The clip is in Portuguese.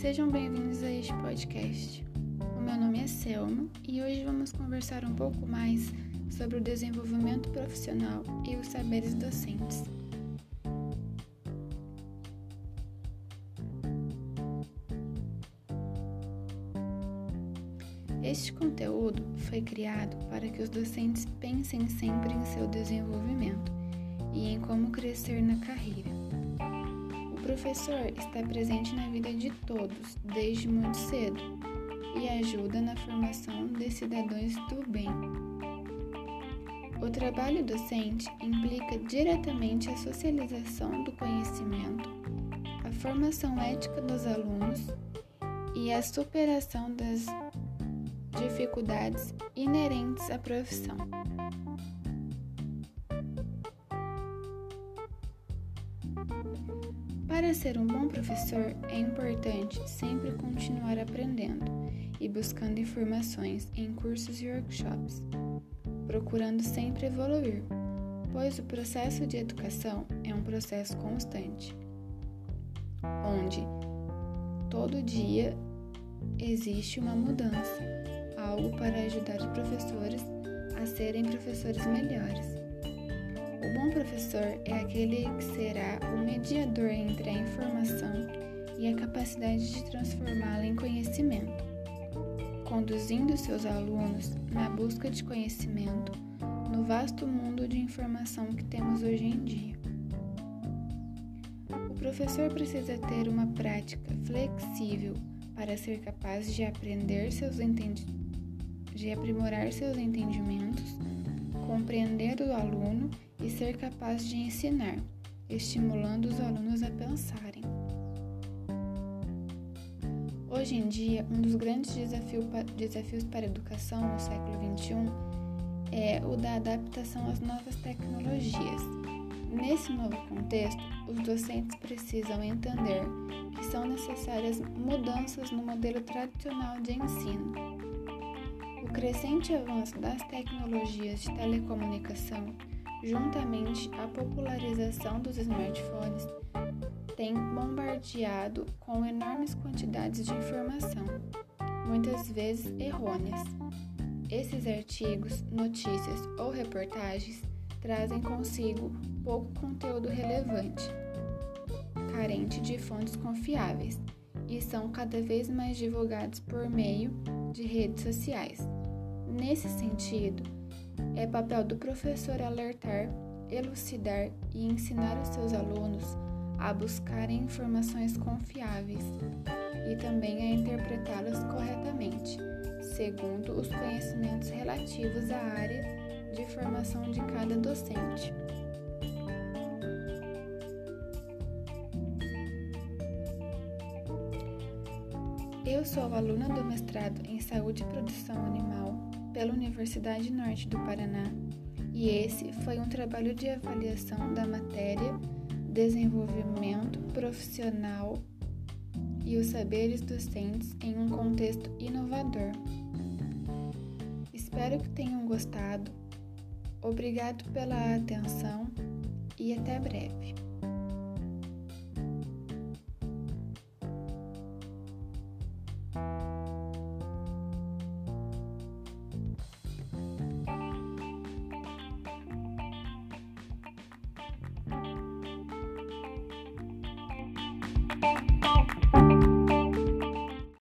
Sejam bem-vindos a este podcast. O meu nome é Selma e hoje vamos conversar um pouco mais sobre o desenvolvimento profissional e os saberes docentes. Este conteúdo foi criado para que os docentes pensem sempre em seu desenvolvimento e em como crescer na carreira. O professor está presente na vida de todos desde muito cedo e ajuda na formação de cidadãos do bem. O trabalho docente implica diretamente a socialização do conhecimento, a formação ética dos alunos e a superação das dificuldades inerentes à profissão. Para ser um bom professor, é importante sempre continuar aprendendo e buscando informações em cursos e workshops, procurando sempre evoluir, pois o processo de educação é um processo constante, onde todo dia existe uma mudança, algo para ajudar os professores a serem professores melhores. O bom professor é aquele que será o mediador entre a informação e a capacidade de transformá-la em conhecimento, conduzindo seus alunos na busca de conhecimento no vasto mundo de informação que temos hoje em dia. O professor precisa ter uma prática flexível para ser capaz de aprender seus de aprimorar seus entendimentos, compreender o aluno e ser capaz de ensinar, estimulando os alunos a pensarem. Hoje em dia, um dos grandes desafios para a educação no século XXI é o da adaptação às novas tecnologias. Nesse novo contexto, os docentes precisam entender que são necessárias mudanças no modelo tradicional de ensino. O crescente avanço das tecnologias de telecomunicação juntamente à popularização dos smartphones, tem bombardeado com enormes quantidades de informação, muitas vezes errôneas. Esses artigos, notícias ou reportagens trazem consigo pouco conteúdo relevante, carente de fontes confiáveis, e são cada vez mais divulgados por meio de redes sociais. Nesse sentido, é papel do professor alertar, elucidar e ensinar os seus alunos a buscarem informações confiáveis e também a interpretá-las corretamente, segundo os conhecimentos relativos à área de formação de cada docente. Eu sou aluna do mestrado em Saúde e Produção Animal pela Universidade Norte do Paraná, e esse foi um trabalho de avaliação da matéria Desenvolvimento Profissional e os Saberes Docentes em um Contexto Inovador. Espero que tenham gostado. Obrigado pela atenção e até breve.